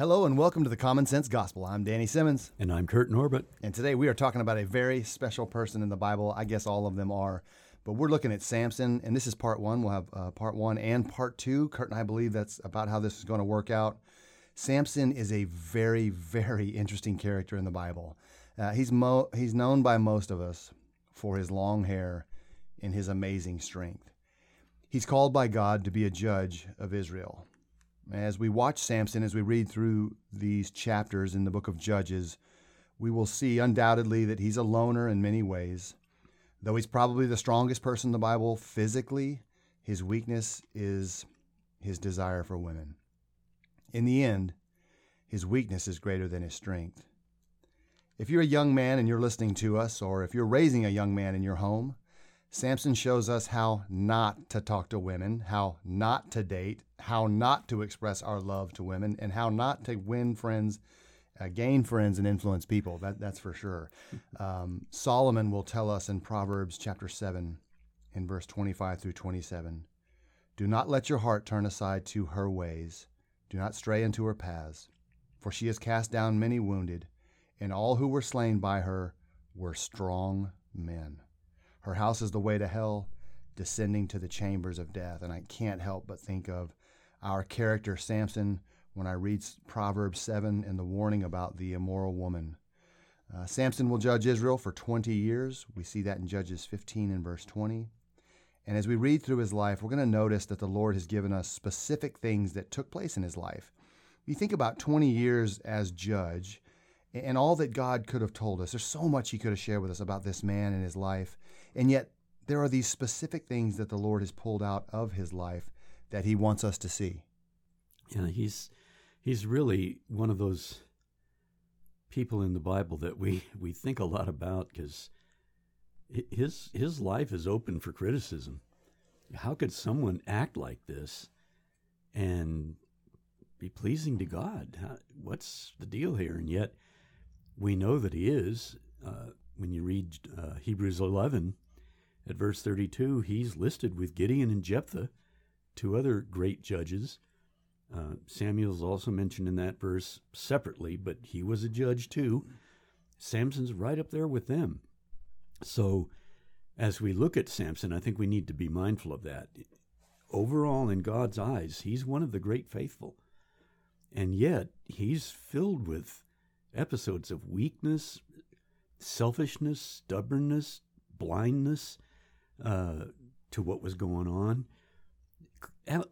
Hello and welcome to the Common Sense Gospel. I'm Danny Simmons. And I'm Kurt Norbert. And today we are talking about a very special person in the Bible. I guess all of them are. But we're looking at Samson, and this is part one. We'll have uh, part one and part two. Kurt and I believe that's about how this is going to work out. Samson is a very, very interesting character in the Bible. Uh, he's, mo- he's known by most of us for his long hair and his amazing strength. He's called by God to be a judge of Israel. As we watch Samson, as we read through these chapters in the book of Judges, we will see undoubtedly that he's a loner in many ways. Though he's probably the strongest person in the Bible physically, his weakness is his desire for women. In the end, his weakness is greater than his strength. If you're a young man and you're listening to us, or if you're raising a young man in your home, Samson shows us how not to talk to women, how not to date, how not to express our love to women, and how not to win friends, uh, gain friends, and influence people. That, that's for sure. Um, Solomon will tell us in Proverbs chapter 7, in verse 25 through 27 Do not let your heart turn aside to her ways, do not stray into her paths, for she has cast down many wounded, and all who were slain by her were strong men. Her house is the way to hell, descending to the chambers of death. And I can't help but think of our character, Samson, when I read Proverbs 7 and the warning about the immoral woman. Uh, Samson will judge Israel for 20 years. We see that in Judges 15 and verse 20. And as we read through his life, we're going to notice that the Lord has given us specific things that took place in his life. You think about 20 years as judge and all that God could have told us. There's so much he could have shared with us about this man and his life. And yet, there are these specific things that the Lord has pulled out of his life that he wants us to see. Yeah, he's he's really one of those people in the Bible that we, we think a lot about because his his life is open for criticism. How could someone act like this and be pleasing to God? What's the deal here? And yet, we know that he is. Uh, when you read uh, Hebrews 11 at verse 32, he's listed with Gideon and Jephthah, two other great judges. Uh, Samuel's also mentioned in that verse separately, but he was a judge too. Samson's right up there with them. So, as we look at Samson, I think we need to be mindful of that. Overall, in God's eyes, he's one of the great faithful. And yet, he's filled with episodes of weakness, selfishness, stubbornness, blindness uh, to what was going on,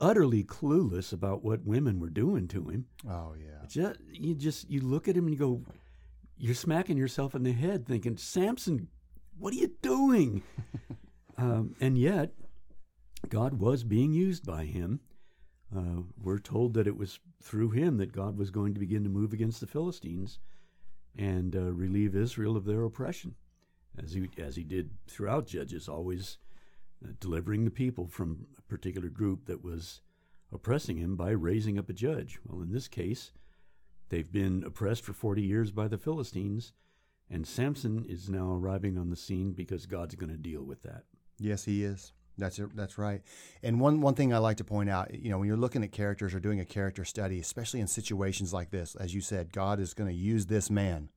utterly clueless about what women were doing to him. Oh yeah. Just, you just you look at him and you go, you're smacking yourself in the head, thinking, Samson, what are you doing? um, and yet, God was being used by him. Uh, we're told that it was through him that God was going to begin to move against the Philistines and uh, relieve Israel of their oppression, as he as he did throughout Judges, always uh, delivering the people from a particular group that was oppressing him by raising up a judge. Well, in this case, they've been oppressed for forty years by the Philistines, and Samson is now arriving on the scene because God's going to deal with that. Yes, he is. That's that's right. And one one thing I like to point out, you know, when you're looking at characters or doing a character study, especially in situations like this, as you said, God is going to use this man.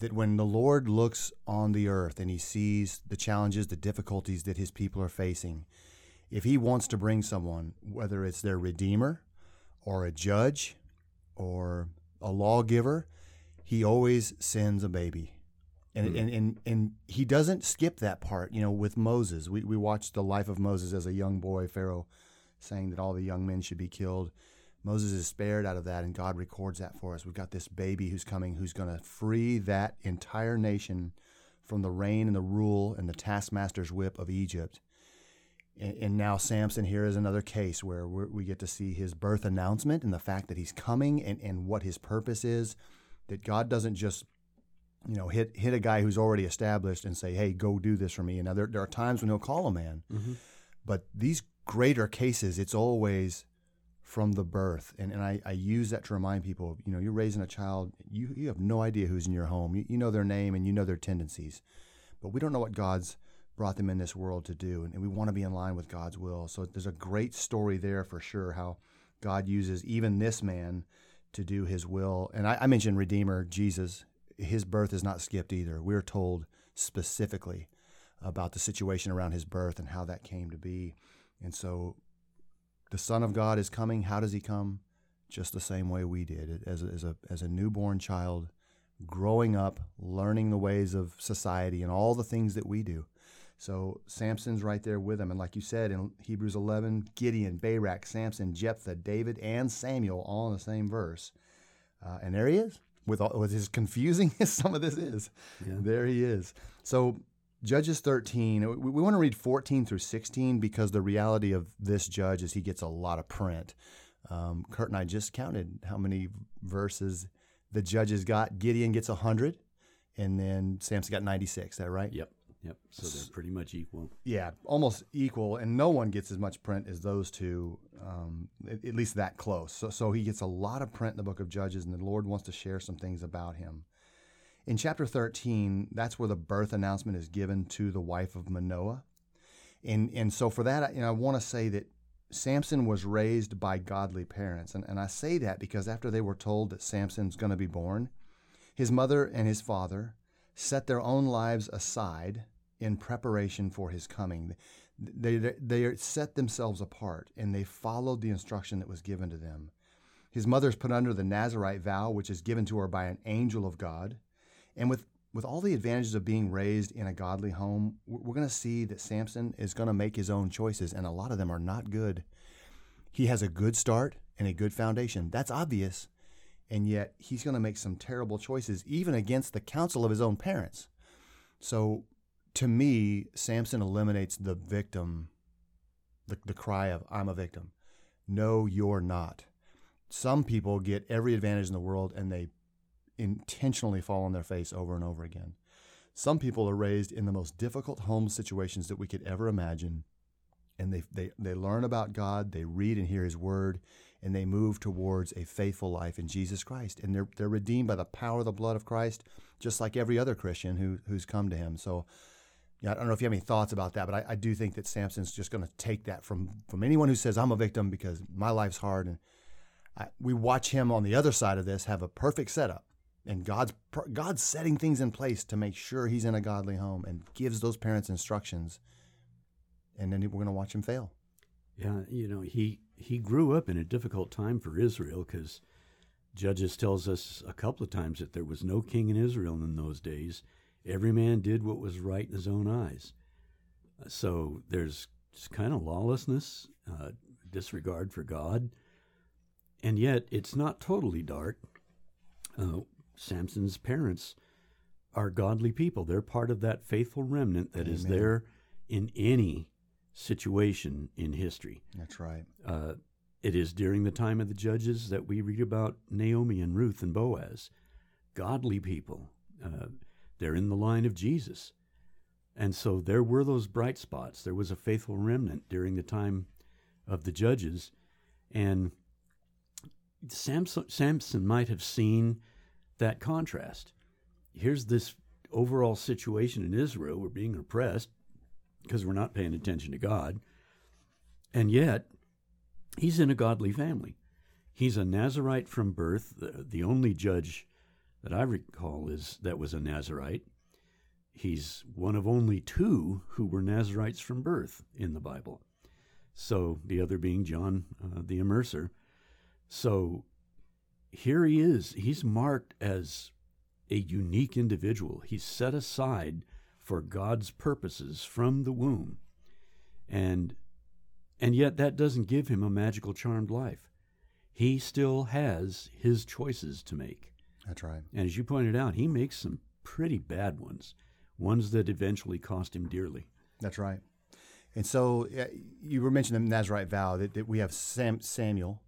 That when the Lord looks on the earth and he sees the challenges, the difficulties that his people are facing, if he wants to bring someone, whether it's their redeemer or a judge or a lawgiver, he always sends a baby and, mm. and, and, and he doesn't skip that part. You know, with Moses, we, we watched the life of Moses as a young boy, Pharaoh saying that all the young men should be killed. Moses is spared out of that, and God records that for us. We've got this baby who's coming who's going to free that entire nation from the reign and the rule and the taskmaster's whip of Egypt. And, and now Samson here is another case where we get to see his birth announcement and the fact that he's coming and, and what his purpose is. That God doesn't just you know, hit hit a guy who's already established and say, "Hey, go do this for me." And now there, there are times when he'll call a man, mm-hmm. but these greater cases, it's always from the birth. And and I, I use that to remind people, you know, you're raising a child, you you have no idea who's in your home. You, you know their name and you know their tendencies, but we don't know what God's brought them in this world to do, and, and we want to be in line with God's will. So there's a great story there for sure. How God uses even this man to do His will. And I, I mentioned Redeemer Jesus. His birth is not skipped either. We're told specifically about the situation around his birth and how that came to be. And so the Son of God is coming. How does he come? Just the same way we did, as a, as a, as a newborn child, growing up, learning the ways of society and all the things that we do. So Samson's right there with him. And like you said in Hebrews 11, Gideon, Barak, Samson, Jephthah, David, and Samuel all in the same verse. Uh, and there he is. With, all, with as confusing as some of this is, yeah. there he is. So Judges 13, we, we want to read 14 through 16 because the reality of this judge is he gets a lot of print. Um, Kurt and I just counted how many verses the judges got. Gideon gets 100, and then Samson got 96. Is that right? Yep. Yep. So they're pretty much equal. Yeah, almost equal, and no one gets as much print as those two, um, at, at, least that close. So, so he gets a lot of print in the book of Judges, and the Lord wants to share some things about him. In chapter 13, that's where the birth announcement is given to the wife of Manoah. And, and so for that, you know, I want to say that Samson was raised by godly parents. And, and I say that because after they were told that Samson's going to be born, his mother and his father set their own lives aside in preparation for his coming. They, they set themselves apart and they followed the instruction that was given to them. His mother is put under the Nazarite vow, which is given to her by an angel of God. And with with all the advantages of being raised in a godly home, we're going to see that Samson is going to make his own choices, and a lot of them are not good. He has a good start and a good foundation. That's obvious. And yet, he's going to make some terrible choices, even against the counsel of his own parents. So, to me, Samson eliminates the victim, the, the cry of, I'm a victim. No, you're not. Some people get every advantage in the world and they intentionally fall on their face over and over again. Some people are raised in the most difficult home situations that we could ever imagine. And they, they, they learn about God, they read and hear His Word, and they move towards a faithful life in Jesus Christ. And they're, they're redeemed by the power of the blood of Christ, just like every other Christian who, who's come to Him. So, yeah, I don't know if you have any thoughts about that, but I, I do think that Samson's just going to take that from, from anyone who says, I'm a victim because my life's hard. And I, we watch him on the other side of this have a perfect setup and God's God's setting things in place to make sure he's in a godly home and gives those parents instructions, and then we're going to watch him fail. Yeah, you know he he grew up in a difficult time for Israel because Judges tells us a couple of times that there was no king in Israel in those days. Every man did what was right in his own eyes. So there's just kind of lawlessness, uh, disregard for God, and yet it's not totally dark. Uh, Samson's parents are godly people. They're part of that faithful remnant that Amen. is there in any situation in history. That's right. Uh, it is during the time of the judges that we read about Naomi and Ruth and Boaz, godly people. Uh, they're in the line of Jesus. And so there were those bright spots. There was a faithful remnant during the time of the judges. And Samson, Samson might have seen that contrast. Here's this overall situation in Israel. We're being oppressed because we're not paying attention to God. And yet, he's in a godly family. He's a Nazarite from birth. The, the only judge that I recall is that was a Nazarite. He's one of only two who were Nazarites from birth in the Bible. So the other being John uh, the Immerser. So here he is. He's marked as a unique individual. He's set aside for God's purposes from the womb. And and yet that doesn't give him a magical charmed life. He still has his choices to make. That's right. And as you pointed out, he makes some pretty bad ones, ones that eventually cost him dearly. That's right. And so uh, you were mentioning the Nazarite vow that, that we have Sam, Samuel,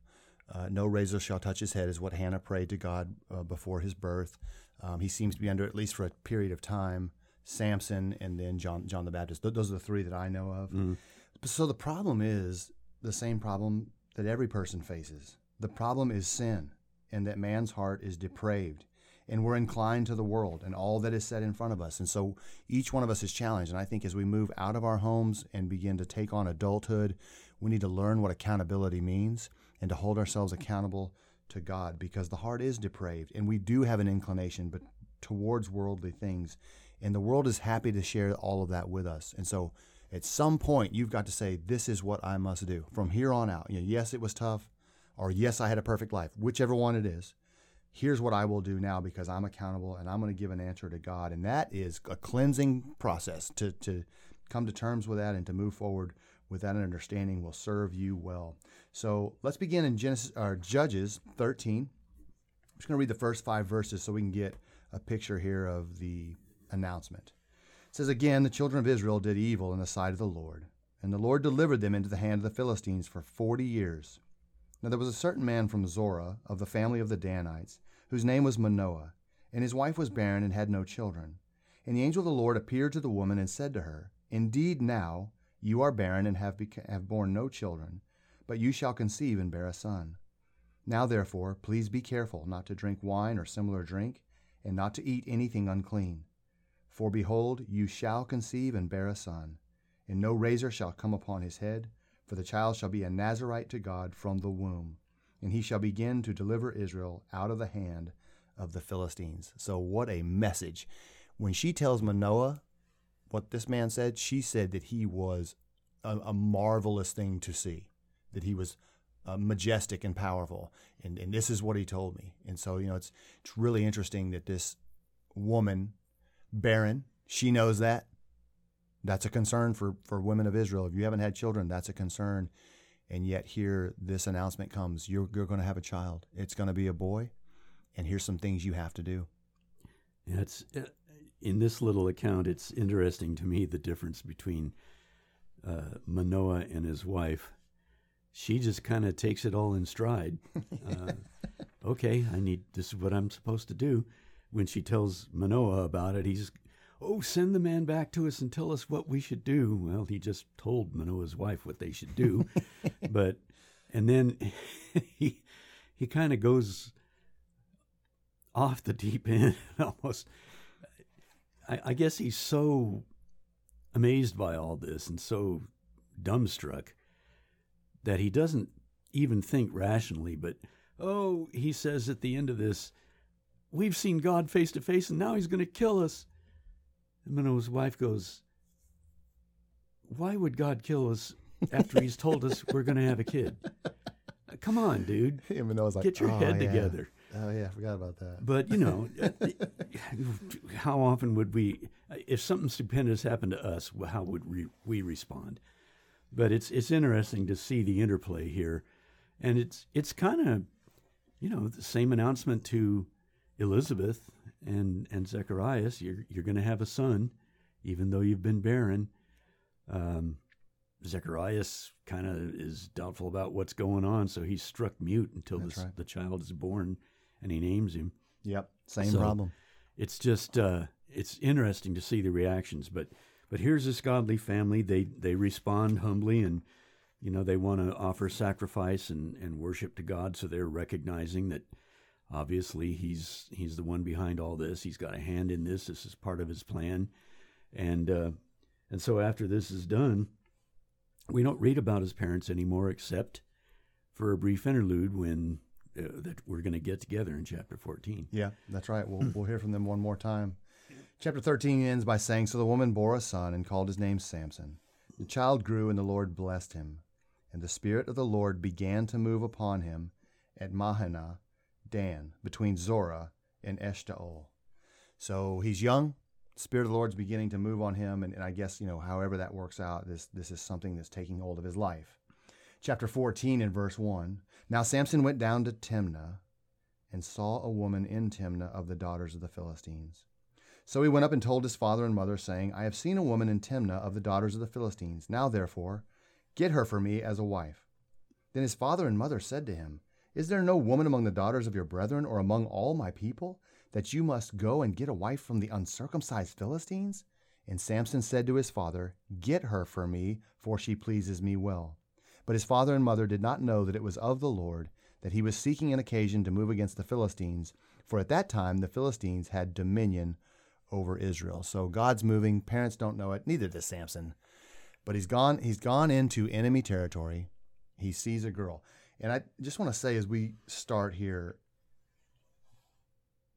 uh, no razor shall touch his head, is what Hannah prayed to God uh, before his birth. Um, he seems to be under at least for a period of time. Samson and then John John the Baptist. Th- those are the three that I know of. Mm. So the problem is the same problem that every person faces. The problem is sin, and that man's heart is depraved, and we're inclined to the world and all that is set in front of us. And so each one of us is challenged. And I think as we move out of our homes and begin to take on adulthood, we need to learn what accountability means and to hold ourselves accountable to God because the heart is depraved and we do have an inclination but towards worldly things and the world is happy to share all of that with us. And so at some point you've got to say this is what I must do from here on out. You know, yes, it was tough or yes, I had a perfect life, whichever one it is. Here's what I will do now because I'm accountable and I'm going to give an answer to God. And that is a cleansing process to, to come to terms with that and to move forward with that understanding will serve you well. So let's begin in Genesis or Judges 13. I'm just going to read the first five verses so we can get a picture here of the announcement. It says, Again, the children of Israel did evil in the sight of the Lord, and the Lord delivered them into the hand of the Philistines for forty years. Now there was a certain man from Zorah, of the family of the Danites, whose name was Manoah, and his wife was barren and had no children. And the angel of the Lord appeared to the woman and said to her, Indeed, now you are barren and have, beca- have borne no children, but you shall conceive and bear a son. Now, therefore, please be careful not to drink wine or similar drink, and not to eat anything unclean. For behold, you shall conceive and bear a son, and no razor shall come upon his head, for the child shall be a Nazarite to God from the womb, and he shall begin to deliver Israel out of the hand of the Philistines. So, what a message. When she tells Manoah what this man said, she said that he was a, a marvelous thing to see, that he was uh, majestic and powerful. And, and this is what he told me. And so, you know, it's, it's really interesting that this woman, barren, she knows that. That's a concern for, for women of Israel. If you haven't had children, that's a concern. And yet, here, this announcement comes you're, you're going to have a child. It's going to be a boy. And here's some things you have to do. Yeah, it's, uh, in this little account, it's interesting to me the difference between uh, Manoah and his wife. She just kind of takes it all in stride. Uh, okay, I need this is what I'm supposed to do. When she tells Manoah about it, he's, oh, send the man back to us and tell us what we should do. Well, he just told Manoah's wife what they should do, but and then he he kind of goes off the deep end almost I, I guess he's so amazed by all this and so dumbstruck that he doesn't even think rationally. But, oh, he says at the end of this, we've seen God face to face and now he's going to kill us. And Manoah's wife goes, Why would God kill us after he's told us we're going to have a kid? Uh, come on, dude. Manoah's like, Get your oh, head yeah. together. Oh, yeah, I forgot about that. But you know, uh, how often would we, uh, if something stupendous happened to us, how would we, we respond? But it's it's interesting to see the interplay here, and it's it's kind of, you know, the same announcement to Elizabeth and and Zacharias. You're you're going to have a son, even though you've been barren. Um, Zacharias kind of is doubtful about what's going on, so he's struck mute until this, right. the child is born and he names him. Yep, same So- problem. It's just uh, it's interesting to see the reactions. But but here's this godly family. They they respond humbly and you know they want to offer sacrifice and, and worship to God. So they're recognizing that obviously he's he's the one behind all this. He's got a hand in this. This is part of his plan. And uh, and so after this is done, we don't read about his parents anymore except for a brief interlude when uh, that we're going to get together in chapter 14. Yeah, that's right. We'll, we'll hear from them one more time. Chapter 13 ends by saying So the woman bore a son and called his name Samson. The child grew, and the Lord blessed him. And the Spirit of the Lord began to move upon him at Mahaneh, Dan, between Zorah and Eshtaol. So he's young. Spirit of the Lord's beginning to move on him, and, and I guess, you know, however that works out, this, this is something that's taking hold of his life. Chapter 14 and verse 1 Now Samson went down to Timnah and saw a woman in Timnah of the daughters of the Philistines. So he went up and told his father and mother, saying, I have seen a woman in Timnah of the daughters of the Philistines. Now, therefore, get her for me as a wife. Then his father and mother said to him, Is there no woman among the daughters of your brethren or among all my people, that you must go and get a wife from the uncircumcised Philistines? And Samson said to his father, Get her for me, for she pleases me well. But his father and mother did not know that it was of the Lord, that he was seeking an occasion to move against the Philistines, for at that time the Philistines had dominion over Israel. So God's moving. Parents don't know it. Neither does Samson. But he's gone. He's gone into enemy territory. He sees a girl, And I just want to say as we start here,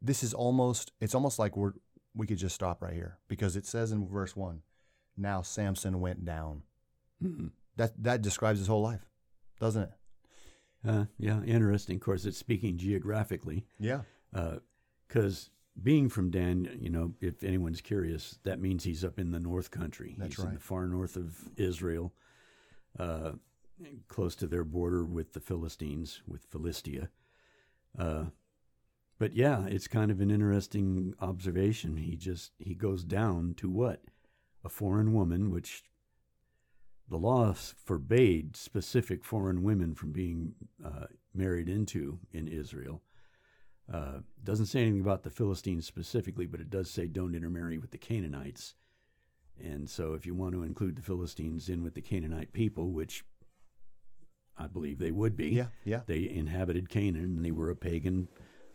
this is almost it's almost like we're we could just stop right here because it says in verse one, now Samson went down. Mm-hmm. That that describes his whole life, doesn't it? Uh, yeah, interesting. Of course, it's speaking geographically. Yeah. Because uh, being from Dan, you know, if anyone's curious, that means he's up in the North Country. That's he's in right. the far north of Israel, uh, close to their border with the Philistines, with Philistia. Uh, but yeah, it's kind of an interesting observation. He just he goes down to what a foreign woman, which the law forbade specific foreign women from being uh, married into in Israel. Uh, doesn't say anything about the Philistines specifically, but it does say don't intermarry with the Canaanites. And so, if you want to include the Philistines in with the Canaanite people, which I believe they would be, Yeah. Yeah. they inhabited Canaan and they were a pagan,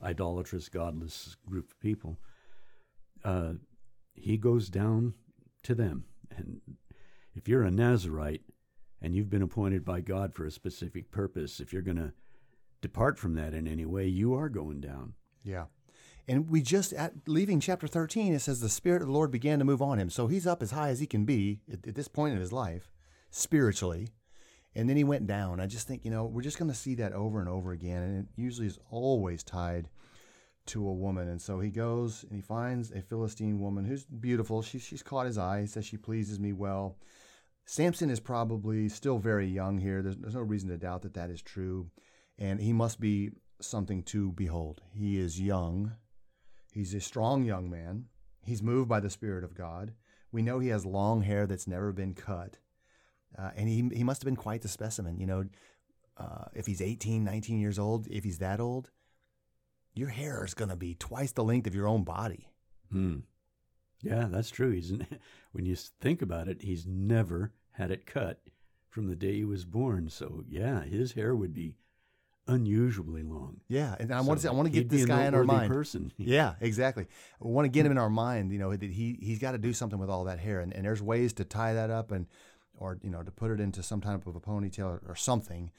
idolatrous, godless group of people. Uh, he goes down to them. And if you're a Nazarite and you've been appointed by God for a specific purpose, if you're going to depart from that in any way, you are going down. Yeah. And we just at leaving chapter 13, it says the Spirit of the Lord began to move on him. So he's up as high as he can be at, at this point in his life, spiritually. And then he went down. I just think, you know, we're just going to see that over and over again. And it usually is always tied to a woman. And so he goes and he finds a Philistine woman who's beautiful. She, she's caught his eye. He says, She pleases me well. Samson is probably still very young here. There's, there's no reason to doubt that that is true. And he must be something to behold. He is young. He's a strong young man. He's moved by the Spirit of God. We know he has long hair that's never been cut. Uh, and he, he must have been quite the specimen. You know, uh, if he's 18, 19 years old, if he's that old, your hair is going to be twice the length of your own body. Hmm. Yeah, that's true. He's when you think about it, he's never had it cut from the day he was born. So yeah, his hair would be unusually long. Yeah, and I want to So I want to get this guy in our mind. Person. Yeah, exactly. We want to get him in our mind. You know that he he's got to do something with all that hair, and, and there's ways to tie that up and or you know to put it into some type of a ponytail or, or something.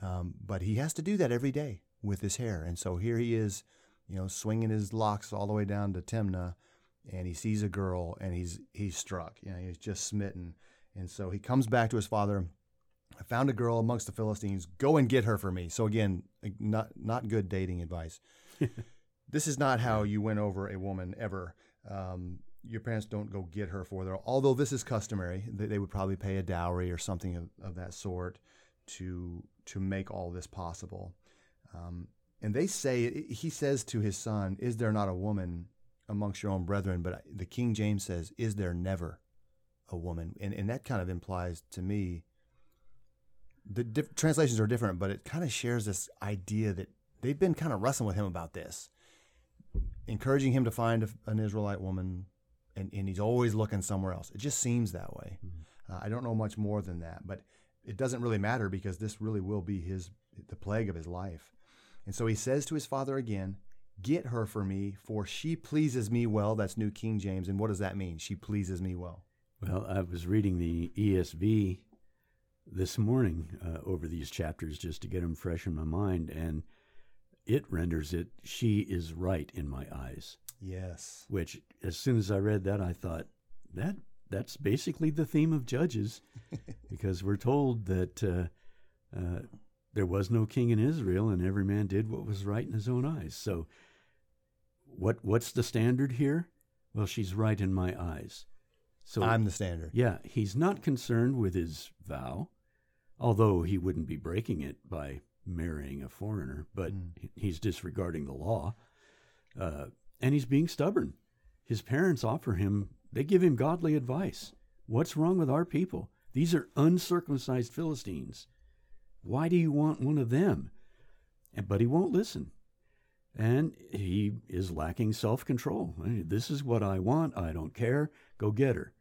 Um, but he has to do that every day with his hair, and so here he is, you know, swinging his locks all the way down to Timnah, and he sees a girl, and he's he's struck. You know, he's just smitten, and so he comes back to his father. I found a girl amongst the Philistines. Go and get her for me. So again, not not good dating advice. this is not how you win over a woman ever. Um, your parents don't go get her for her. Although this is customary, they, they would probably pay a dowry or something of, of that sort to to make all this possible. Um, and they say he says to his son, "Is there not a woman amongst your own brethren?" But the King James says, "Is there never a woman?" And and that kind of implies to me the diff- translations are different, but it kind of shares this idea that they've been kind of wrestling with him about this, encouraging him to find a, an Israelite woman, and, and he's always looking somewhere else. It just seems that way. Uh, I don't know much more than that, but it doesn't really matter because this really will be his the plague of his life. And so he says to his father again, "Get her for me, for she pleases me well." That's New King James, and what does that mean? She pleases me well. Well, I was reading the ESV this morning uh, over these chapters just to get them fresh in my mind, and it renders it, she is right in my eyes. Yes. Which, as soon as I read that, I thought, that that's basically the theme of Judges, because we're told that uh, uh, there was no king in Israel, and every man did what was right in his own eyes. So, what what's the standard here? Well, she's right in my eyes. So I'm the standard. yeah, he's not concerned with his vow, although he wouldn't be breaking it by marrying a foreigner, but Mm. he's disregarding the law. Uh, and he's being stubborn. His parents offer him, they give him godly advice. What's wrong with our people? These are uncircumcised Philistines. Why do you want one of them? And, but he won't listen. And he is lacking self control. This is what I want. I don't care. Go get her.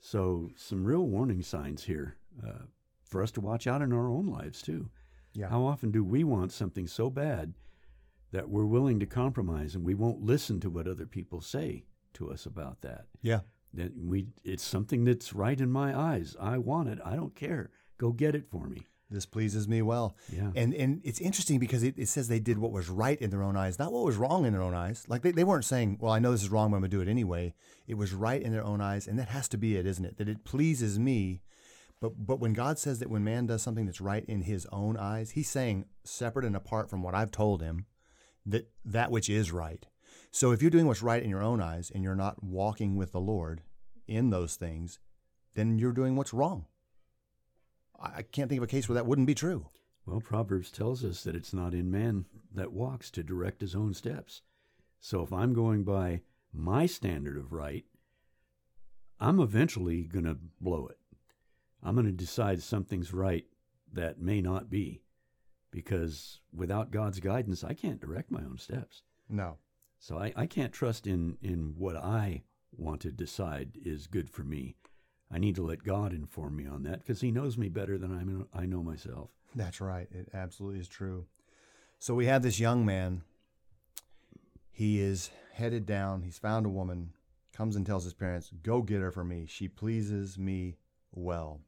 So, some real warning signs here uh, for us to watch out in our own lives, too. Yeah. How often do we want something so bad that we're willing to compromise and we won't listen to what other people say to us about that? Yeah. That we, it's something that's right in my eyes. I want it. I don't care. Go get it for me. This pleases me well. Yeah. And and it's interesting because it, it says they did what was right in their own eyes, not what was wrong in their own eyes. Like they, they weren't saying, Well, I know this is wrong, but I'm gonna do it anyway. It was right in their own eyes, and that has to be it, isn't it? That it pleases me. But but when God says that when man does something that's right in his own eyes, he's saying separate and apart from what I've told him, that that which is right. So if you're doing what's right in your own eyes and you're not walking with the Lord in those things, then you're doing what's wrong. I can't think of a case where that wouldn't be true. Well, Proverbs tells us that it's not in man that walks to direct his own steps. So if I'm going by my standard of right, I'm eventually going to blow it. I'm going to decide something's right that may not be because without God's guidance, I can't direct my own steps. No. So I, I can't trust in, in what I want to decide is good for me. I need to let God inform me on that because He knows me better than I know, I know myself. That's right. It absolutely is true. So we have this young man. He is headed down. He's found a woman, comes and tells his parents, Go get her for me. She pleases me well.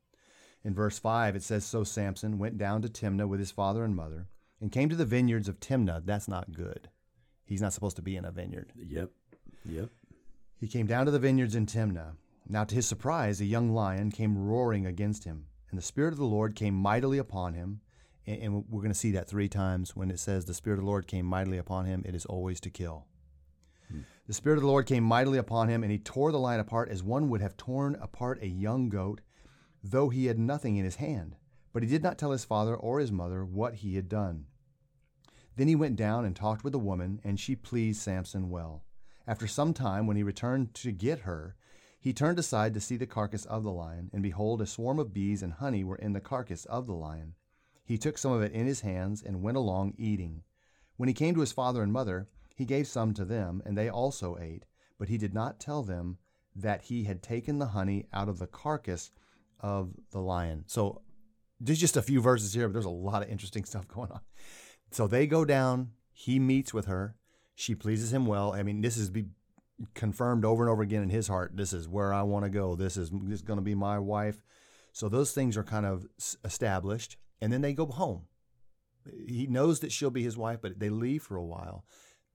In verse 5, it says So Samson went down to Timnah with his father and mother and came to the vineyards of Timnah. That's not good. He's not supposed to be in a vineyard. Yep. Yep. He came down to the vineyards in Timnah. Now, to his surprise, a young lion came roaring against him, and the Spirit of the Lord came mightily upon him. And, and we're going to see that three times when it says the Spirit of the Lord came mightily upon him, it is always to kill. Hmm. The Spirit of the Lord came mightily upon him, and he tore the lion apart as one would have torn apart a young goat, though he had nothing in his hand. But he did not tell his father or his mother what he had done. Then he went down and talked with the woman, and she pleased Samson well. After some time, when he returned to get her, he turned aside to see the carcass of the lion, and behold, a swarm of bees and honey were in the carcass of the lion. He took some of it in his hands and went along eating. When he came to his father and mother, he gave some to them, and they also ate. But he did not tell them that he had taken the honey out of the carcass of the lion. So there's just a few verses here, but there's a lot of interesting stuff going on. So they go down. He meets with her. She pleases him well. I mean, this is be confirmed over and over again in his heart. This is where I want to go. This is this is going to be my wife. So those things are kind of established, and then they go home. He knows that she'll be his wife, but they leave for a while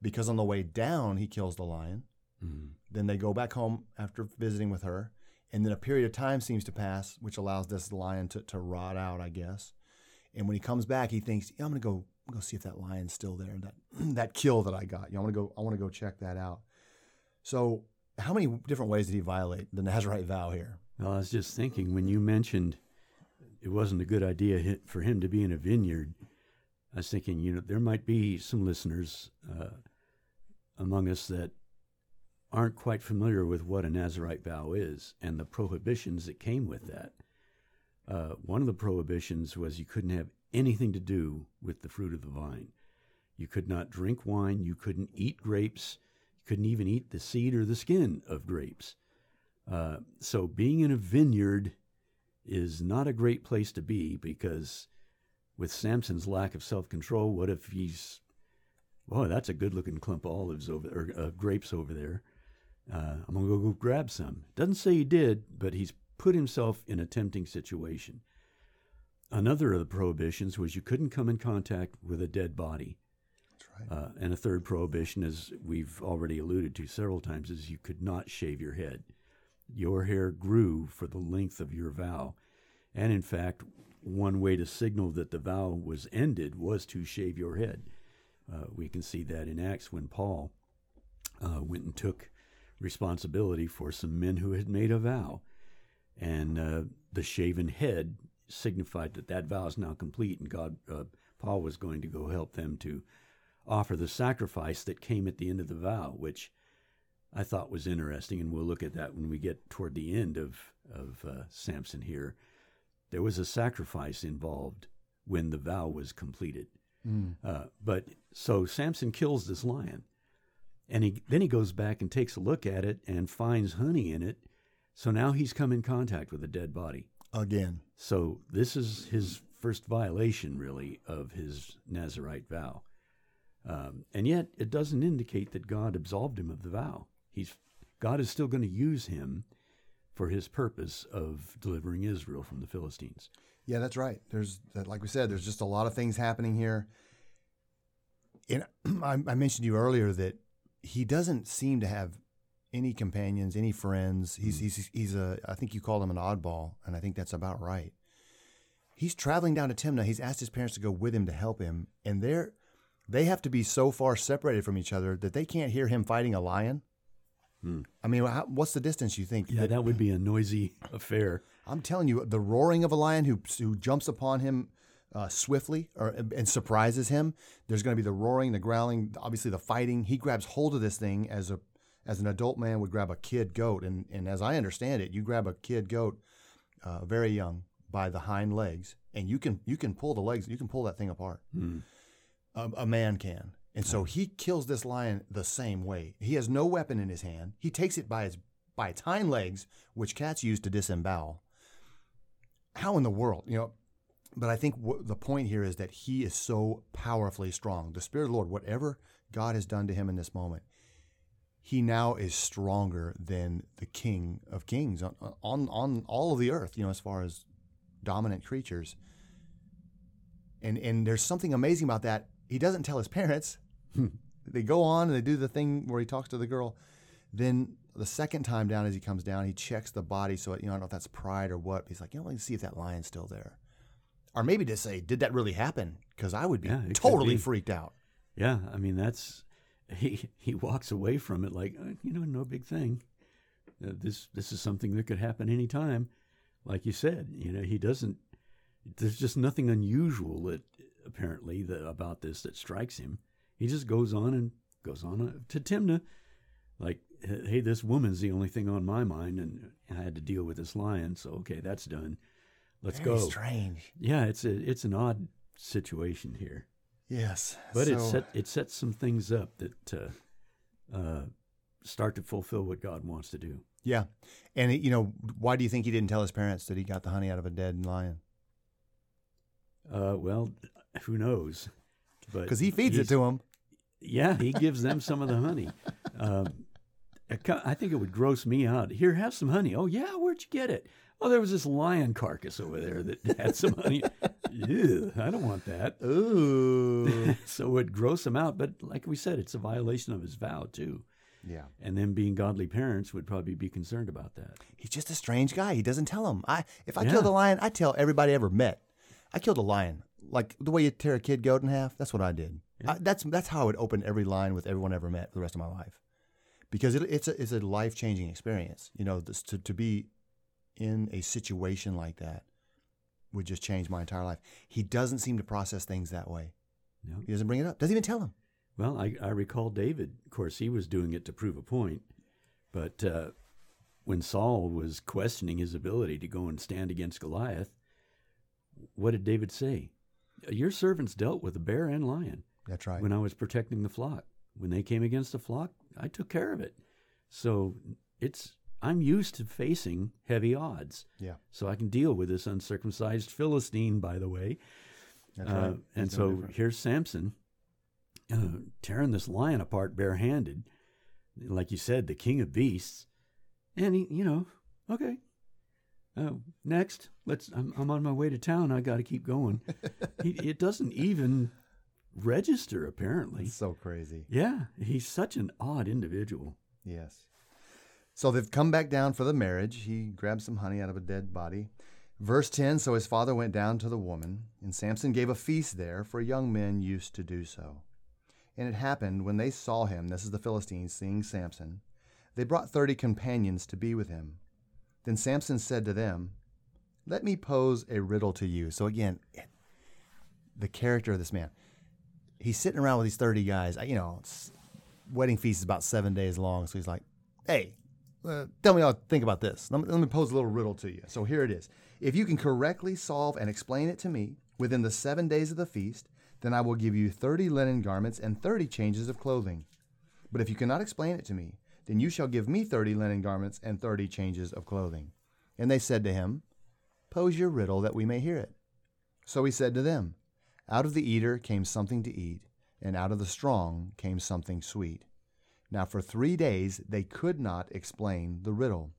because on the way down he kills the lion. Mhm. Then they go back home after visiting with her, and then a period of time seems to pass, which allows this lion to, to rot out, I guess. And when he comes back, he thinks, "Yeah, I'm gonna go, I'm gonna see if that lion's still there. That that kill that I got. Yeah, I want to go. I want to go check that out." So, how many different ways did he violate the Nazarite vow here? Well, I was just thinking when you mentioned it wasn't a good idea for him to be in a vineyard. I was thinking, you know, there might be some listeners uh, among us that aren't quite familiar with what a Nazarite vow is and the prohibitions that came with that. Uh, one of the prohibitions was you couldn't have anything to do with the fruit of the vine. You could not drink wine. You couldn't eat grapes. You couldn't even eat the seed or the skin of grapes. Uh, so being in a vineyard is not a great place to be because with Samson's lack of self-control, what if he's, boy, that's a good-looking clump of olives over or uh, grapes over there. Uh, I'm gonna go grab some. Doesn't say he did, but he's put himself in a tempting situation. Another of the prohibitions was you couldn't come in contact with a dead body. That's right. Uh, and a third prohibition, as we've already alluded to several times, is you could not shave your head. Your hair grew for the length of your vow. And in fact, one way to signal that the vow was ended was to shave your head. Uh, we can see that in Acts when Paul uh, went and took responsibility for some men who had made a vow. And uh, the shaven head signified that that vow is now complete, and God, uh, Paul was going to go help them to offer the sacrifice that came at the end of the vow, which I thought was interesting, and we'll look at that when we get toward the end of of uh, Samson here. There was a sacrifice involved when the vow was completed. Mm. Uh, but so Samson kills this lion, and he then he goes back and takes a look at it and finds honey in it. So now he's come in contact with a dead body. Again. So this is his first violation, really, of his Nazarite vow. Um, and yet, it doesn't indicate that God absolved him of the vow. He's God is still going to use him for his purpose of delivering Israel from the Philistines. Yeah, that's right. There's, like we said, there's just a lot of things happening here. And I, I mentioned to you earlier that he doesn't seem to have any companions, any friends. He's Mm. he's he's a. I think you called him an oddball, and I think that's about right. He's traveling down to Timnah. He's asked his parents to go with him to help him, and they're they have to be so far separated from each other that they can't hear him fighting a lion. Hmm. I mean, how, what's the distance you think? Yeah, that- that would be a noisy affair. I'm telling you, the roaring of a lion who who jumps upon him uh, swiftly or and surprises him. There's going to be the roaring, the growling, obviously the fighting. He grabs hold of this thing as a as an adult man would grab a kid goat, and and as I understand it, you grab a kid goat, uh, very young, by the hind legs, and you can you can pull the legs, you can pull that thing apart. Hmm. A, a man can, and so he kills this lion the same way. He has no weapon in his hand. He takes it by its by its hind legs, which cats use to disembowel how in the world, you know? But I think w- the point here is that he is so powerfully strong. The Spirit of the Lord, whatever God has done to him in this moment, he now is stronger than the King of Kings on on, on all of the earth. You know, as far as dominant creatures. And and there's something amazing about that. He doesn't tell his parents. they go on and they do the thing where he talks to the girl. Then the second time down, as he comes down, he checks the body. So you know, I don't know if that's pride or what. He's like, you know, let me see if that lion's still there, or maybe to say, did that really happen? Because I would be Yeah, totally be. freaked out. Yeah, I mean that's he he walks away from it like "Uh, you know no big thing. Uh, this this is something that could happen anytime, like you said. You know he doesn't. There's just nothing unusual that apparently that about this that strikes him. He just goes on and goes on uh, to Timnah, like hey, this woman's the only thing on my mind, and I had to deal with this lion. So okay, that's done. Let's Very go. Strange. Yeah, it's a it's an odd situation here. Yes, But it set it sets some things up that uh, uh, start to fulfill what God wants to do. Yeah, and you know, why do you think he didn't tell his parents that he got the honey out of a dead lion? Uh, well, who knows? But Because he feeds it to him. Yeah, he gives them some of the honey. Um, I think it would gross me out. Here, have some honey. Oh yeah, where'd you get it? Oh, there was this lion carcass over there that had some honey. Ew, I don't want that. Ooh. so it would gross him out. But like we said, it's a violation of his vow too. yeah. And then being godly parents would probably be concerned about that. He's just a strange guy. He doesn't tell him. I if I Yeah. killed a lion, I tell everybody I ever met. I killed a lion. Like the way you tear a kid goat in half. That's what I did. I, that's that's how I would open every line with everyone I ever met for the rest of my life, because it, it's a it's a life changing experience. You know, this, to to be in a situation like that would just change my entire life. He doesn't seem to process things that way. No. He doesn't bring it up. Doesn't even tell him. Well, I, I recall David. Of course, he was doing it to prove a point. But uh, when Saul was questioning his ability to go and stand against Goliath, what did David say? Your servants dealt with a bear and lion That's right. when I was protecting the flock. When they came against the flock, I took care of it. So it's I'm used to facing heavy odds. yeah, So I can deal with this uncircumcised Philistine, by the way. that's Uh, right. and no so different. here's Samson uh, tearing this lion apart barehanded, like you said, the king of beasts. And he, you know, okay. Uh, next, let's. I'm, I'm on my way to town. I got to keep going. he, it doesn't even register apparently. It's so crazy. Yeah, he's such an odd individual. Yes. So they've come back down for the marriage. He grabs some honey out of a dead body. Verse 10 So his father went down to the woman, and Samson gave a feast there, for young men used to do so. And it happened when they saw him, this is the Philistines seeing Samson, they brought thirty companions to be with him. Then Samson said to them, Let me pose a riddle to you. So again, the character of this man. He's sitting around with these 30 guys. You know, wedding feast is about seven days long. So he's like, hey, uh, tell me to think about this. Let me, let me pose a little riddle to you. So here it is. If you can correctly solve and explain it to me within the seven days of the feast, then I will give you 30 linen garments and 30 changes of clothing. But if you cannot explain it to me, then you shall give me 30 linen garments and 30 changes of clothing. And they said to him, Pose your riddle that we may hear it. So he said to them, Out of the eater came something to eat, and out of the strong came something sweet. Now for three days they could not explain the riddle.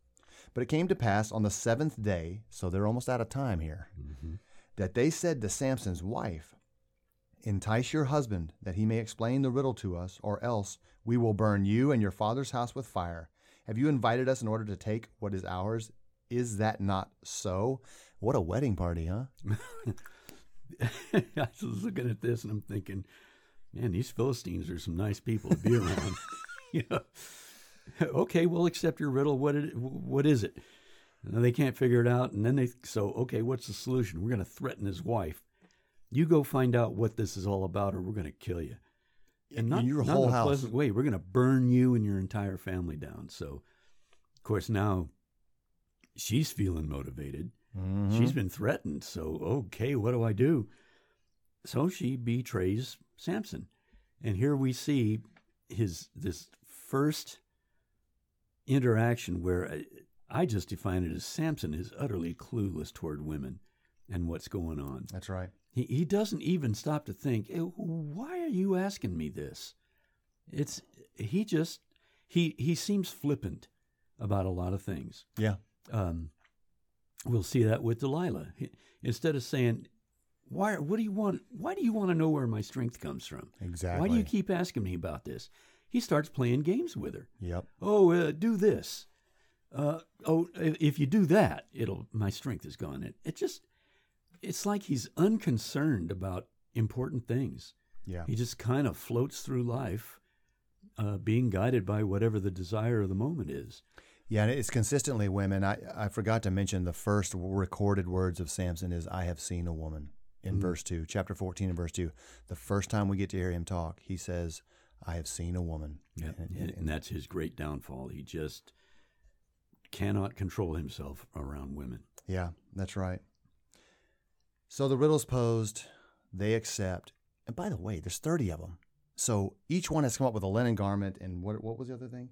But it came to pass on the seventh day, so they're almost out of time here, mm-hmm. that they said to Samson's wife, Entice your husband, that he may explain the riddle to us, or else we will burn you and your father's house with fire. Have you invited us in order to take what is ours? Is that not so? What a wedding party, huh? I was looking at this and I'm thinking, man, these Philistines are some nice people to be around. you know, okay, we'll accept your riddle. What it, what is it? And they can't figure it out, and then they so okay, what's the solution? We're going to threaten his wife. You go find out what this is all about, or we're going to kill you. And not, your not whole in a house. pleasant way. We're going to burn you and your entire family down. So, of course, now she's feeling motivated. Mm-hmm. She's been threatened. So, okay, what do I do? So she betrays Samson. And here we see his this first interaction where I, I just define it as Samson is utterly clueless toward women and what's going on. That's right. He he doesn't even stop to think, "Eh, why are you asking me this? It's he just he he seems flippant about a lot of things. Yeah. Um, we'll see that with Delilah. He- Instead of saying, "Why? What do you want? Why do you want to know where my strength comes from? Exactly. Why do you keep asking me about this?" He starts playing games with her. Yep. Oh, uh, do this. Uh, oh, if you do that, it'll my strength is gone. It it just it's like he's unconcerned about important things. Yeah. He just kind of floats through life, uh, being guided by whatever the desire of the moment is. Yeah, and it's consistently women. I, I forgot to mention the first recorded words of Samson is "I have seen a woman" in Mhm. verse two, chapter fourteen, and verse two. The first time we get to hear him talk, he says, "I have seen a woman." Yeah, And- and, and- that's his great downfall. He just cannot control himself around women. Yeah, that's right. So the riddle's posed, they accept. And by the way, there's 30 of them. So each one has come up with a linen garment and what what was the other thing?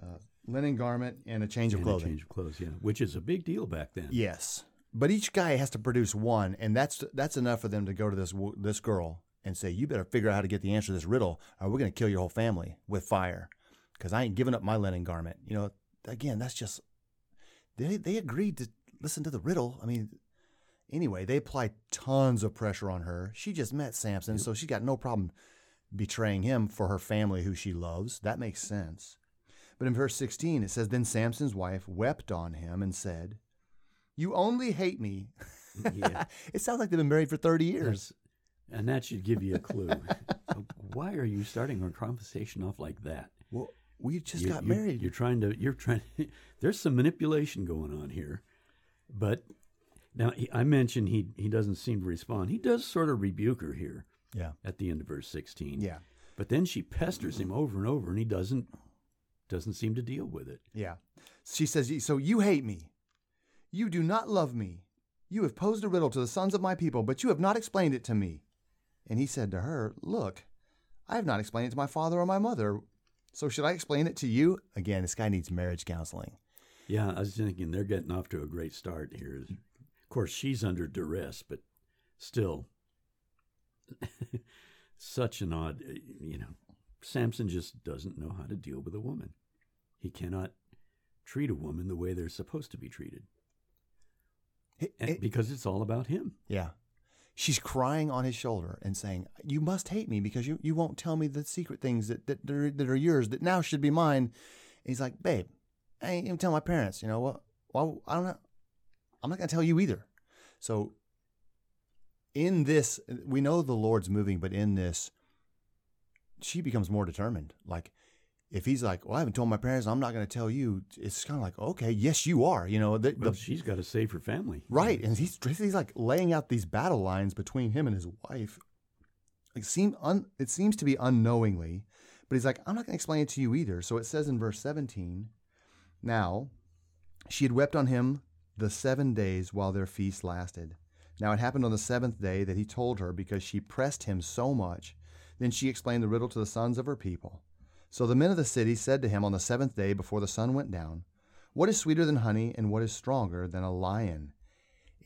Uh, linen garment and a change of And a clothing. change of clothes, yeah, which is a big deal back then. Yes, but each guy has to produce one, and that's that's enough for them to go to this this girl and say, "You better figure out how to get the answer to this riddle, or we're going to kill your whole family with fire." Because I ain't giving up my linen garment. You know, again, that's just they they agreed to listen to the riddle. I mean, anyway, they applied tons of pressure on her. She just met Samson, so she got no problem betraying him for her family, who she loves. That makes sense. But in verse 16, it says, Then Samson's wife wept on him and said, You only hate me. Yeah. it sounds like they've been married for 30 years. And that should give you a clue. Why are you starting our conversation off like that? Well, we just You- got you- married. You're trying to. You're trying. To, there's some manipulation going on here, but now he, I mentioned he he doesn't seem to respond. He does sort of rebuke her here yeah. at the end of verse 16. Yeah. But then she pesters him over and over, and he doesn't doesn't seem to deal with it. Yeah. She says, So you hate me. You do not love me. You have posed a riddle to the sons of my people, but you have not explained it to me. And he said to her, Look, I have not explained it to my father or my mother. So should I explain it to you? Again, this guy needs marriage counseling. Yeah, I was thinking they're getting off to a great start here. Of course, she's under duress, but still, such an odd, you know, Samson just doesn't know how to deal with a woman. He cannot treat a woman the way they're supposed to be treated It- it- because it's all about him. Yeah. She's crying on his shoulder and saying, You must hate me because you, you won't tell me the secret things that, that, are, that are yours that now should be mine. And he's like, Babe, I ain't even tell my parents. You know what? Well, I don't know. I'm not going to tell you either. So, in this, we know the Lord's moving, but in this, she becomes more determined. Like, if he's like, Well, I haven't told my parents, I'm not going to tell you, it's kind of like, Okay, yes, you are. You know, the, Well, the, she's got to save her family. Right, and he's he's like laying out these battle lines between him and his wife. It seem un, it seems to be unknowingly, but he's like, I'm not going to explain it to you either. So it says in verse 17, now she had wept on him the seven days while their feast lasted. Now it happened on the seventh day that he told her because she pressed him so much. Then she explained the riddle to the sons of her people. So the men of the city said to him on the seventh day before the sun went down, What is sweeter than honey, and what is stronger than a lion?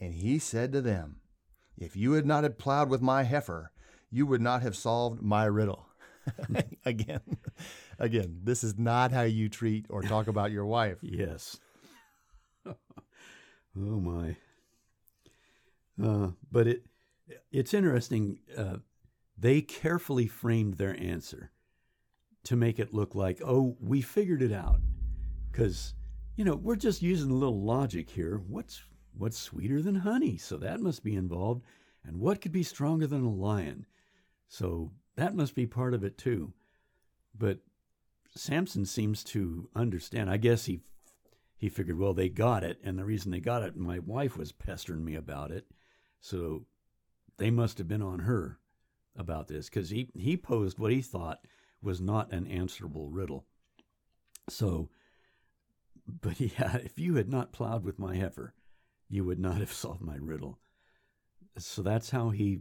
And he said to them, If you had not had plowed with my heifer, you would not have solved my riddle. again, again, this is not how you treat or talk about your wife. Yes. oh my. Uh, but it it's interesting. Uh, they carefully framed their answer to make it look like, oh, we figured it out, because you know we're just using a little logic here. What's what's sweeter than honey? So that must be involved. And what could be stronger than a lion? So that must be part of it too. But Samson seems to understand. I guess he he figured, well, they got it, and the reason they got it, my wife was pestering me about it, so they must have been on her about this because he he posed what he thought was not an answerable riddle. So, but yeah, if you had not plowed with my heifer, you would not have solved my riddle. So that's how he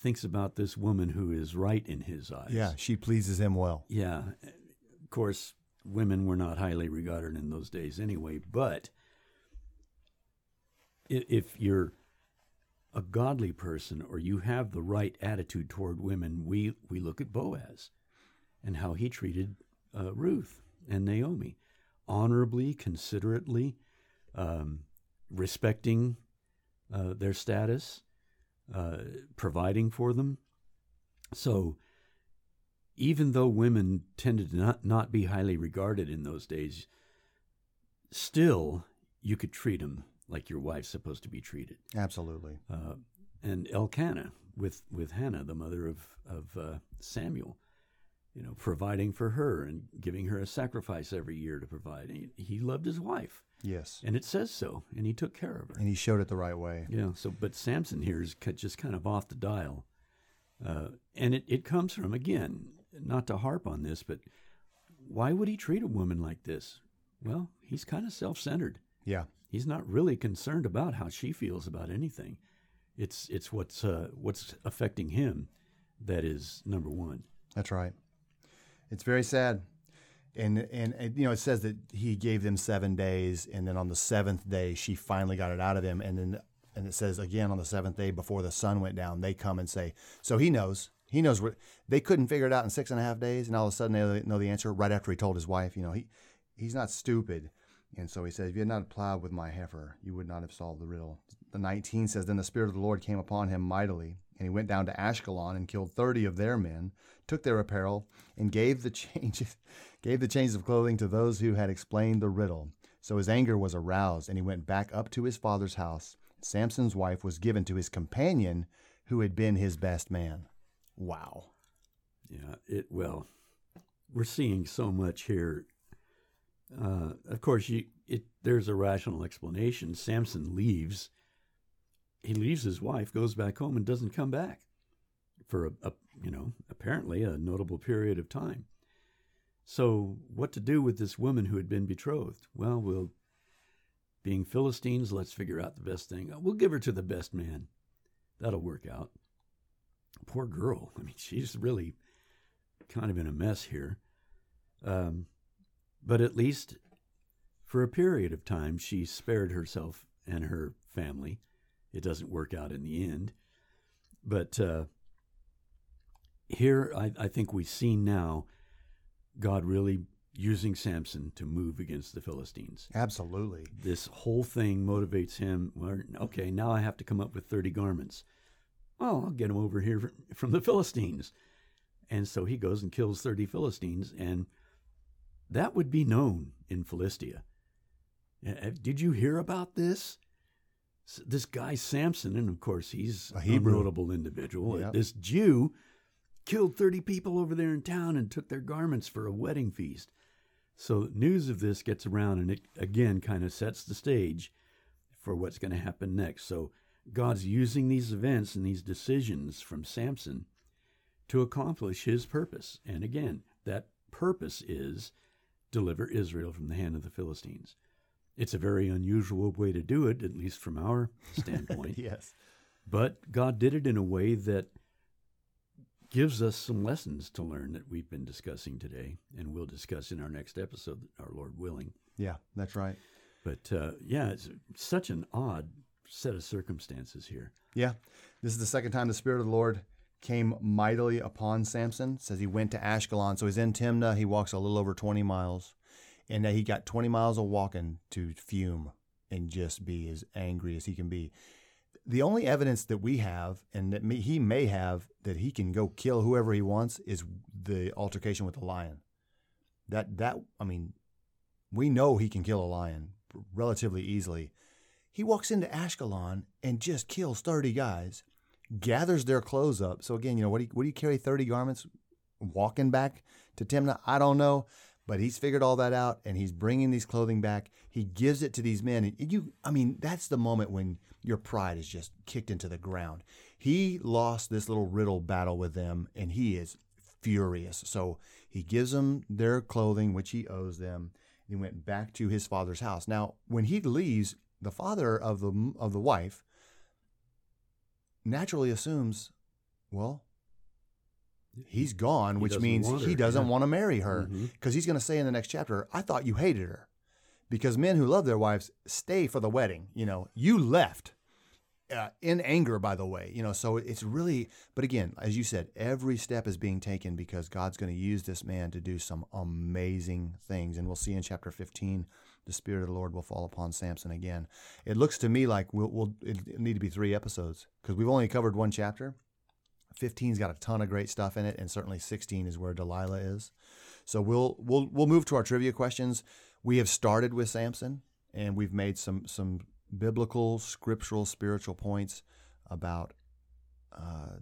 thinks about this woman who is right in his eyes. Yeah, she pleases him well. Yeah. Of course, women were not highly regarded in those days anyway, but if you're a godly person or you have the right attitude toward women, we, we look at Boaz and how he treated uh, Ruth and Naomi honorably, considerately, um, respecting uh, their status, uh, providing for them. So, even though women tended to not, not be highly regarded in those days, still you could treat them like your wife's supposed to be treated. Absolutely. Uh, and Elkanah with with Hannah, the mother of of uh, Samuel, you know, providing for her and giving her a sacrifice every year to provide. He, he loved his wife. Yes. And it says so, and he took care of her. And he showed it the right way. Yeah. So, but Samson here is just kind of off the dial, uh, and it it comes from again, not to harp on this, but why would he treat a woman like this? Well, he's kind of self-centered. Yeah. He's not really concerned about how she feels about anything. It's it's what's uh, what's affecting him that is number one. That's right. It's very sad. And, and, and you know it says that he gave them seven days, and then on the seventh day she finally got it out of him, and then and it says again on the seventh day before the sun went down, they come and say, so he knows he knows what they couldn't figure it out in six and a half days, and all of a sudden they know the answer right after he told his wife. You know he he's not stupid, and so he says, if you had not plowed with my heifer, you would not have solved the riddle. The 19 says, then the spirit of the Lord came upon him mightily, and he went down to Ashkelon and killed thirty of their men, took their apparel, and gave the changes, gave the changes of clothing to those who had explained the riddle. So his anger was aroused, and he went back up to his father's house. Samson's wife was given to his companion, who had been his best man. Wow. Yeah. It well, we're seeing so much here. Uh, of course, you, it, there's a rational explanation. Samson leaves he leaves his wife, goes back home, and doesn't come back for a, a, you know apparently a notable period of time. So what to do with this woman who had been betrothed? Well, we'll being Philistines, let's figure out the best thing. We'll give her to the best man. That'll work out. Poor girl. I mean, she's really kind of in a mess here. Um, but at least for a period of time, she spared herself and her family it doesn't work out in the end. But uh, here, I, I think we've seen now God really using Samson to move against the Philistines. Absolutely. This whole thing motivates him. Well, okay, now I have to come up with 30 garments. Well, I'll get them over here from the Philistines. And so he goes and kills 30 Philistines, and that would be known in Philistia. Did you hear about this? This guy Samson, and of course he's a, Hebrew. notable individual. Yep. This Jew killed 30 people over there in town and took their garments for a wedding feast. So news of this gets around, and it again kind of sets the stage for what's going to happen next. So God's using these events and these decisions from Samson to accomplish his purpose. And again, that purpose is deliver Israel from the hand of the Philistines. It's a very unusual way to do it, at least from our standpoint. yes. But God did it in a way that gives us some lessons to learn that we've been discussing today and we'll discuss in our next episode, our Lord willing. Yeah, that's right. But uh, yeah, it's such an odd set of circumstances here. Yeah. This is the second time the Spirit of the Lord came mightily upon Samson. It says he went to Ashkelon. So he's in Timnah. He walks a little over 20 miles and that he got 20 miles of walking to fume and just be as angry as he can be. the only evidence that we have, and that he may have, that he can go kill whoever he wants, is the altercation with the lion. That that I mean, we know he can kill a lion relatively easily. He walks into Ashkelon and just kills thirty guys, gathers their clothes up. So again, you know what? Do you, what do you carry thirty garments walking back to Timnah? I don't know, but he's figured all that out, and he's bringing these clothing back. He gives it to these men, and you, I mean, that's the moment when your pride is just kicked into the ground. He lost this little riddle battle with them, and he is furious. So he gives them their clothing, which he owes them. And he went back to his father's house. Now, when he leaves, the father of the of the wife naturally assumes, well, he's gone, He which means he doesn't yeah. want to marry her because he's going to say in the next chapter, "I thought you hated her," because men who love their wives stay for the wedding. You know, you left uh, in anger, by the way. You know, so it's really. But again, as you said, every step is being taken because God's going to use this man to do some amazing things, and we'll see in chapter fifteen. The spirit of the Lord will fall upon Samson again. It looks to me like we'll, we'll it need to be three episodes because we've only covered one chapter. 15's got a ton of great stuff in it, and certainly 16 is where Delilah is. So we'll we'll we'll move to our trivia questions. We have started with Samson, and we've made some some biblical, scriptural, spiritual points about uh,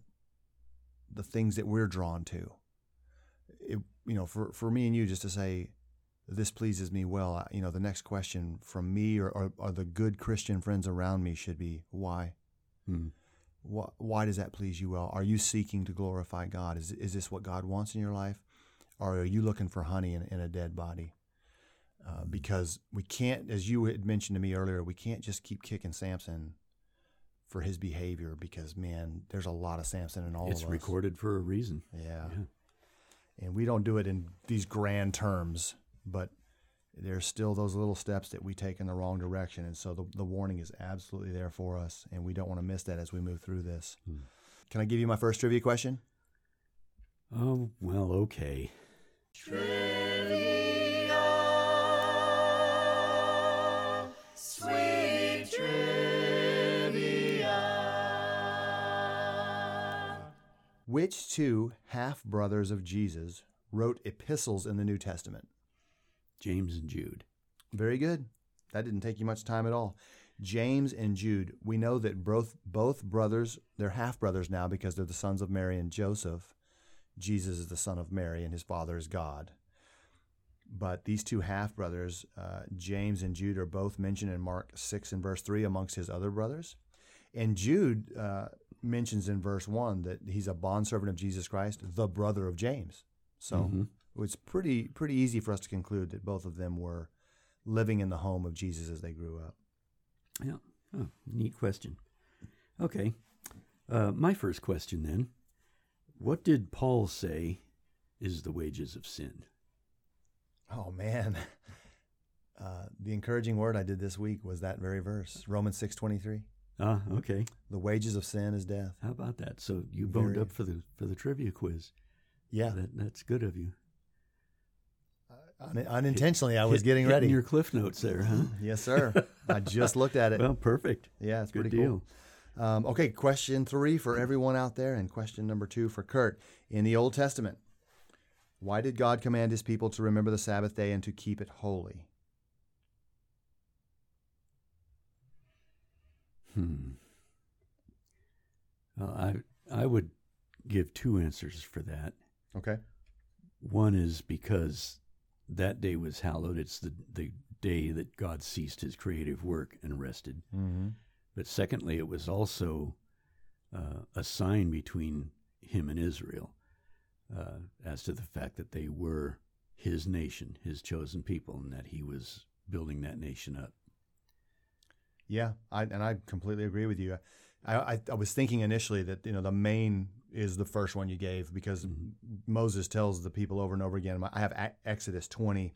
the things that we're drawn to. It, you know, for for me and you, just to say this pleases me well. You know, the next question from me or, or, or the good Christian friends around me should be why. Hmm. Why, why does that please you well? Are you seeking to glorify God? Is, is this what God wants in your life? Or are you looking for honey in, in a dead body? Uh, because we can't, as you had mentioned to me earlier, we can't just keep kicking Samson for his behavior because, man, there's a lot of Samson in all It's of us. It's recorded for a reason. Yeah. Yeah. And we don't do it in these grand terms, but there's still those little steps that we take in the wrong direction. And so the, the warning is absolutely there for us, and we don't want to miss that as we move through this. Hmm. Can I give you my first trivia question? Oh, well, okay. Trivia, sweet trivia. Which two half brothers of Jesus wrote epistles in the New Testament? James and Jude. Very good. That didn't take you much time at all. James and Jude. We know that both both brothers, they're half brothers now because they're the sons of Mary and Joseph. Jesus is the son of Mary and his father is God. But these two half brothers, uh, James and Jude, are both mentioned in Mark 6 and verse 3 amongst his other brothers. And Jude uh, mentions in verse 1 that he's a bondservant of Jesus Christ, the brother of James. So Mhm. it's pretty pretty easy for us to conclude that both of them were living in the home of Jesus as they grew up. Yeah. Oh, neat question. Okay. Uh, my first question then What did Paul say is the wages of sin? Oh man. Uh, the encouraging word I did this week was that very verse, Romans 6:23. Ah, okay. The wages of sin is death. How about that? So you boned Very- up for the for the trivia quiz. Yeah. That, that's good of you. Un- unintentionally I was Hit- getting ready. your cliff notes there, huh? Yes, sir. I just looked at it. well, perfect. yeah, it's Good pretty deal. cool. Um, okay, question three for everyone out there, and question number two for Kurt. In the Old Testament, why did God command his people to remember the Sabbath day and to keep it holy? Hmm. Well, I I would give two answers for that. Okay. One is because that day was hallowed. It's the, the day that God ceased his creative work and rested. Mm-hmm. But secondly, it was also uh, a sign between him and Israel uh, as to the fact that they were his nation, his chosen people, and that he was building that nation up. Yeah, I, and I completely agree with you. I, I, I was thinking initially that you know the main is the first one you gave because Mhm. Moses tells the people over and over again. I have Exodus twenty,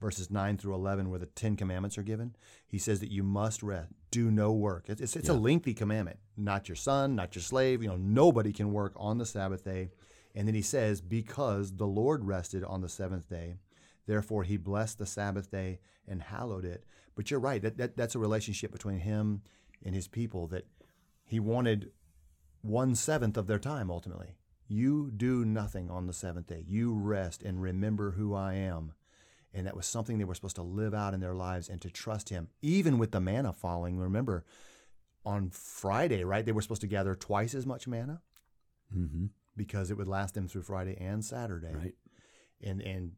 verses nine through eleven, where the Ten Commandments are given. He says that you must rest, do no work. It's it's, it's a lengthy commandment. Not your son, not your slave. You know, nobody can work on the Sabbath day. And then he says, because the Lord rested on the seventh day, therefore he blessed the Sabbath day and hallowed it. But you're right. That, that that's a relationship between him and his people that He wanted one seventh of their time ultimately. You do nothing on the seventh day. You rest and remember who I am. And that was something they were supposed to live out in their lives and to trust Him, even with the manna falling. Remember, on Friday, right? They were supposed to gather twice as much manna Mm-hmm. because it would last them through Friday and Saturday. Right. And and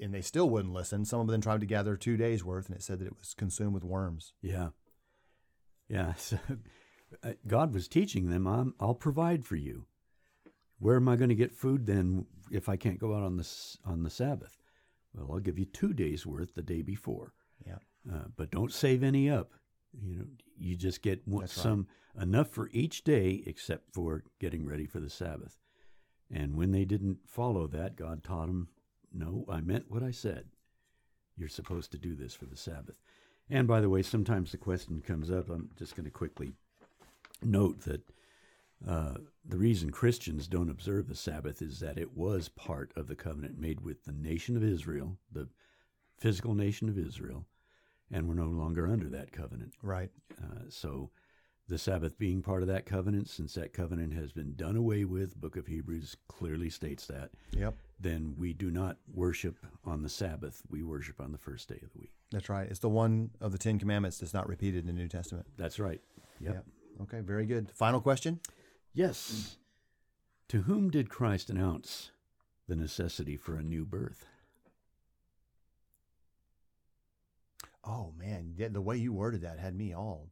and they still wouldn't listen. Some of them tried to gather two days worth, and it said that it was consumed with worms. Yeah. Yeah. So God was teaching them, I'm, I'll provide for you. Where am I going to get food then if I can't go out on the, on the Sabbath? Well, I'll give you two days worth the day before. Yeah. Uh, but don't save any up. You know, you just get one, That's right. some enough for each day, except for getting ready for the Sabbath. And when they didn't follow that, God taught them, "No, I meant what I said. You're supposed to do this for the Sabbath." And by the way, sometimes the question comes up. I'm just going to quickly note that uh, the reason Christians don't observe the Sabbath is that it was part of the covenant made with the nation of Israel, the physical nation of Israel, and we're no longer under that covenant. Right. Uh, so, the Sabbath being part of that covenant, since that covenant has been done away with, Book of Hebrews clearly states that, Yep. then we do not worship on the Sabbath. We worship on the first day of the week. That's right. It's the one of the Ten Commandments that's not repeated in the New Testament. That's right. Yep. Okay. Very good. Final question. Yes. To whom did Christ announce the necessity for a new birth? Oh man, the way you worded that had me all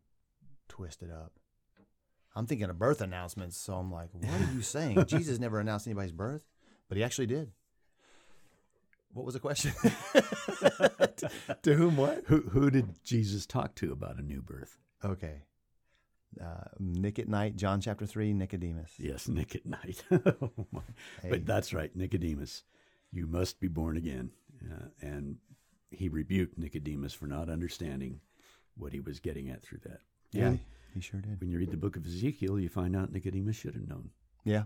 twisted up. I'm thinking of birth announcements, so I'm like, what are you saying? Jesus never announced anybody's birth, but he actually did. What was the question? to whom what? Who, who did Jesus talk to about a new birth? Okay. Uh, Nick at night, John chapter 3, Nicodemus. Yes, Nick at night. Oh, my. Hey. But that's right, Nicodemus. You must be born again. Uh, and he rebuked Nicodemus for not understanding what he was getting at through that. Yeah, And he sure did. when you read the book of Ezekiel, you find out Nicodemus should have known. Yeah,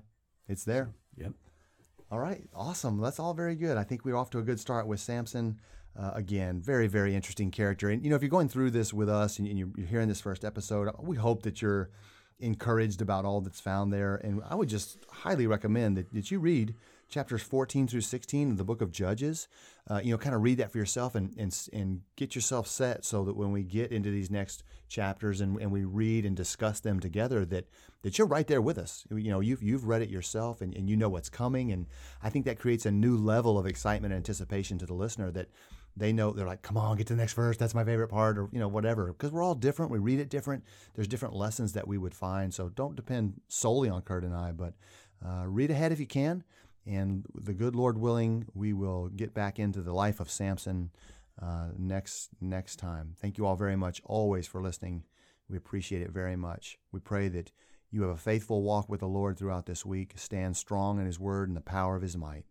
it's there. Yep. All right, awesome. That's all very good. I think we're off to a good start with Samson. Uh, again, very, very interesting character. And, you know, if you're going through this with us and you're, you're hearing this first episode, we hope that you're encouraged about all that's found there. And I would just highly recommend that, that you read chapters 14 through 16 of the book of Judges. Uh, you know, kind of read that for yourself and, and, and get yourself set so that when we get into these next chapters and, and we read and discuss them together, that, that you're right there with us. You know, you've, you've read it yourself and, and you know what's coming. And I think that creates a new level of excitement and anticipation to the listener that they know they're like, come on, get to the next verse. That's my favorite part, or you know, whatever. Because we're all different. We read it different. There's different lessons that we would find. So don't depend solely on Kurt and I, but uh, read ahead if you can. And the good Lord willing, we will get back into the life of Samson uh, next next time. Thank you all very much, always for listening. We appreciate it very much. We pray that you have a faithful walk with the Lord throughout this week. Stand strong in His Word and the power of His might.